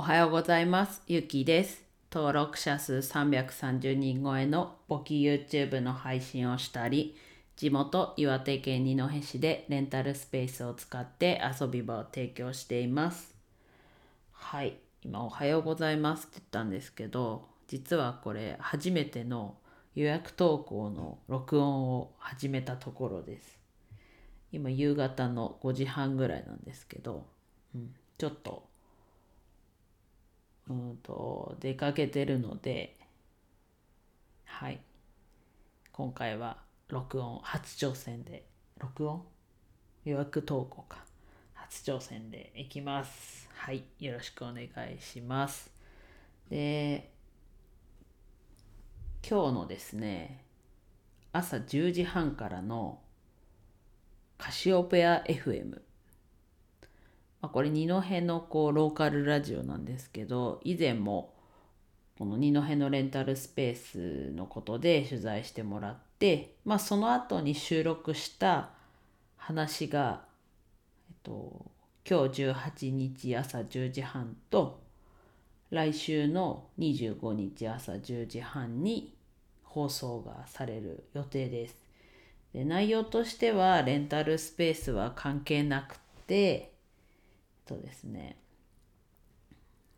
おはようございます。ゆきです。登録者数330人超えの簿記 YouTube の配信をしたり、地元岩手県二戸市でレンタルスペースを使って遊び場を提供しています。はい、今おはようございますって言ったんですけど、実はこれ初めての予約投稿の録音を始めたところです。今夕方の5時半ぐらいなんですけど、うん、ちょっとうんと出かけてるのではい。今回は録音初挑戦で。録音？予約投稿か。初挑戦でいきます。はい。よろしくお願いします。で今日のですね朝10時半からのカシオペア FM まあ、これ二戸のこうローカルラジオなんですけど以前もこの二戸のレンタルスペースのことで取材してもらって、まあ、その後に収録した話が、えっと、今日18日朝10時半と来週の25日朝10時半に放送がされる予定です。で内容としてはレンタルスペースは関係なくてとですね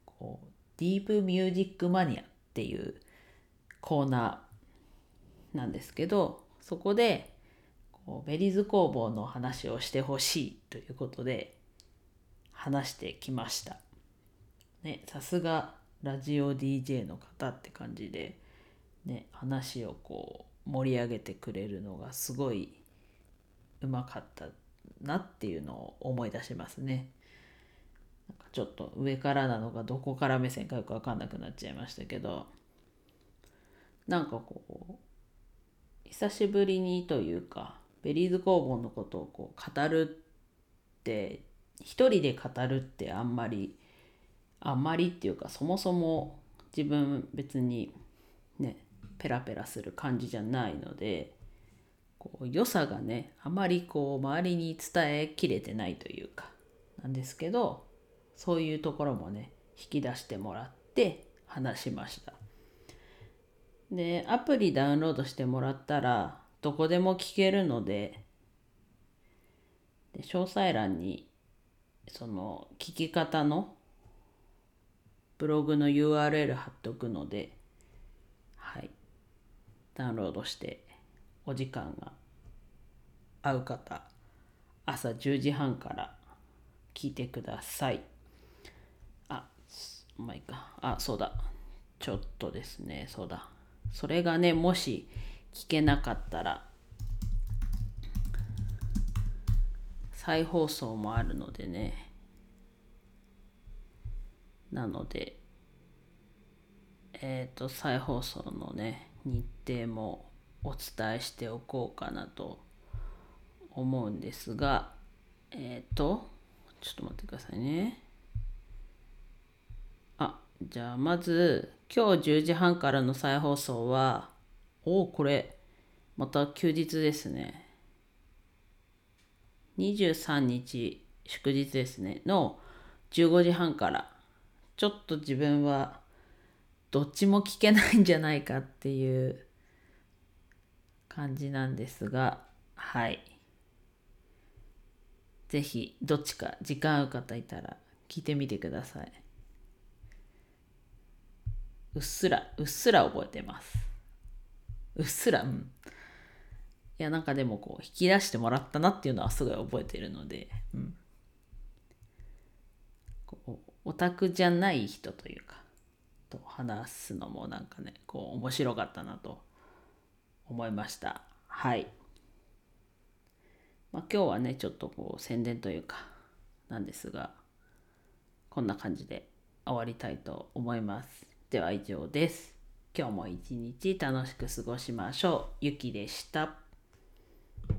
こうディープミュージックマニアっていうコーナーなんですけどそこでこうベリーズ工房の話をしてほしいということで話してきました。ね、さすがラジオ DJ の方って感じで、ね、話をこう盛り上げてくれるのがすごいうまかったなっていうのを思い出しますね。ちょっと上からなのかどこから目線かよく分かんなくなっちゃいましたけどなんかこう久しぶりにというかベリーズ工房のことをこう語るって一人で語るってあんまりあんまりっていうかそもそも自分別にねペラペラする感じじゃないのでこう良さがねあまりこう周りに伝えきれてないというかなんですけどそういうところもね引き出してもらって話しました。でアプリダウンロードしてもらったらどこでも聞けるのでで詳細欄にその聞き方のブログの URL 貼っておくのではい。ダウンロードしてお時間が合う方朝10時半から聞いてください。まあいいか。あそうだ。ちょっとですね。そうだ。それがねもし聞けなかったら再放送もあるのでね。なのでえっ、ー、と再放送のね日程もお伝えしておこうかなと思うんですがえっ、ー、とちょっと待ってくださいね。じゃあまず今日10時半からの再放送はおおこれまた休日ですね。23日祝日ですね。の15時半から。ちょっと自分はどっちも聞けないんじゃないかっていう感じなんですがはい。ぜひどっちか時間合う方いたら聞いてみてください。うっすらうっすら覚えてます。うっすらうん。いやなんかでもこう引き出してもらったなっていうのはすごい覚えてるので、うん、こうオタクじゃない人というかと話すのもなんかねこう面白かったなと思いました。はい、まあ、今日はねちょっとこう宣伝というかなんですがこんな感じで終わりたいと思います。では以上です。今日も一日楽しく過ごしましょう。ゆきでした。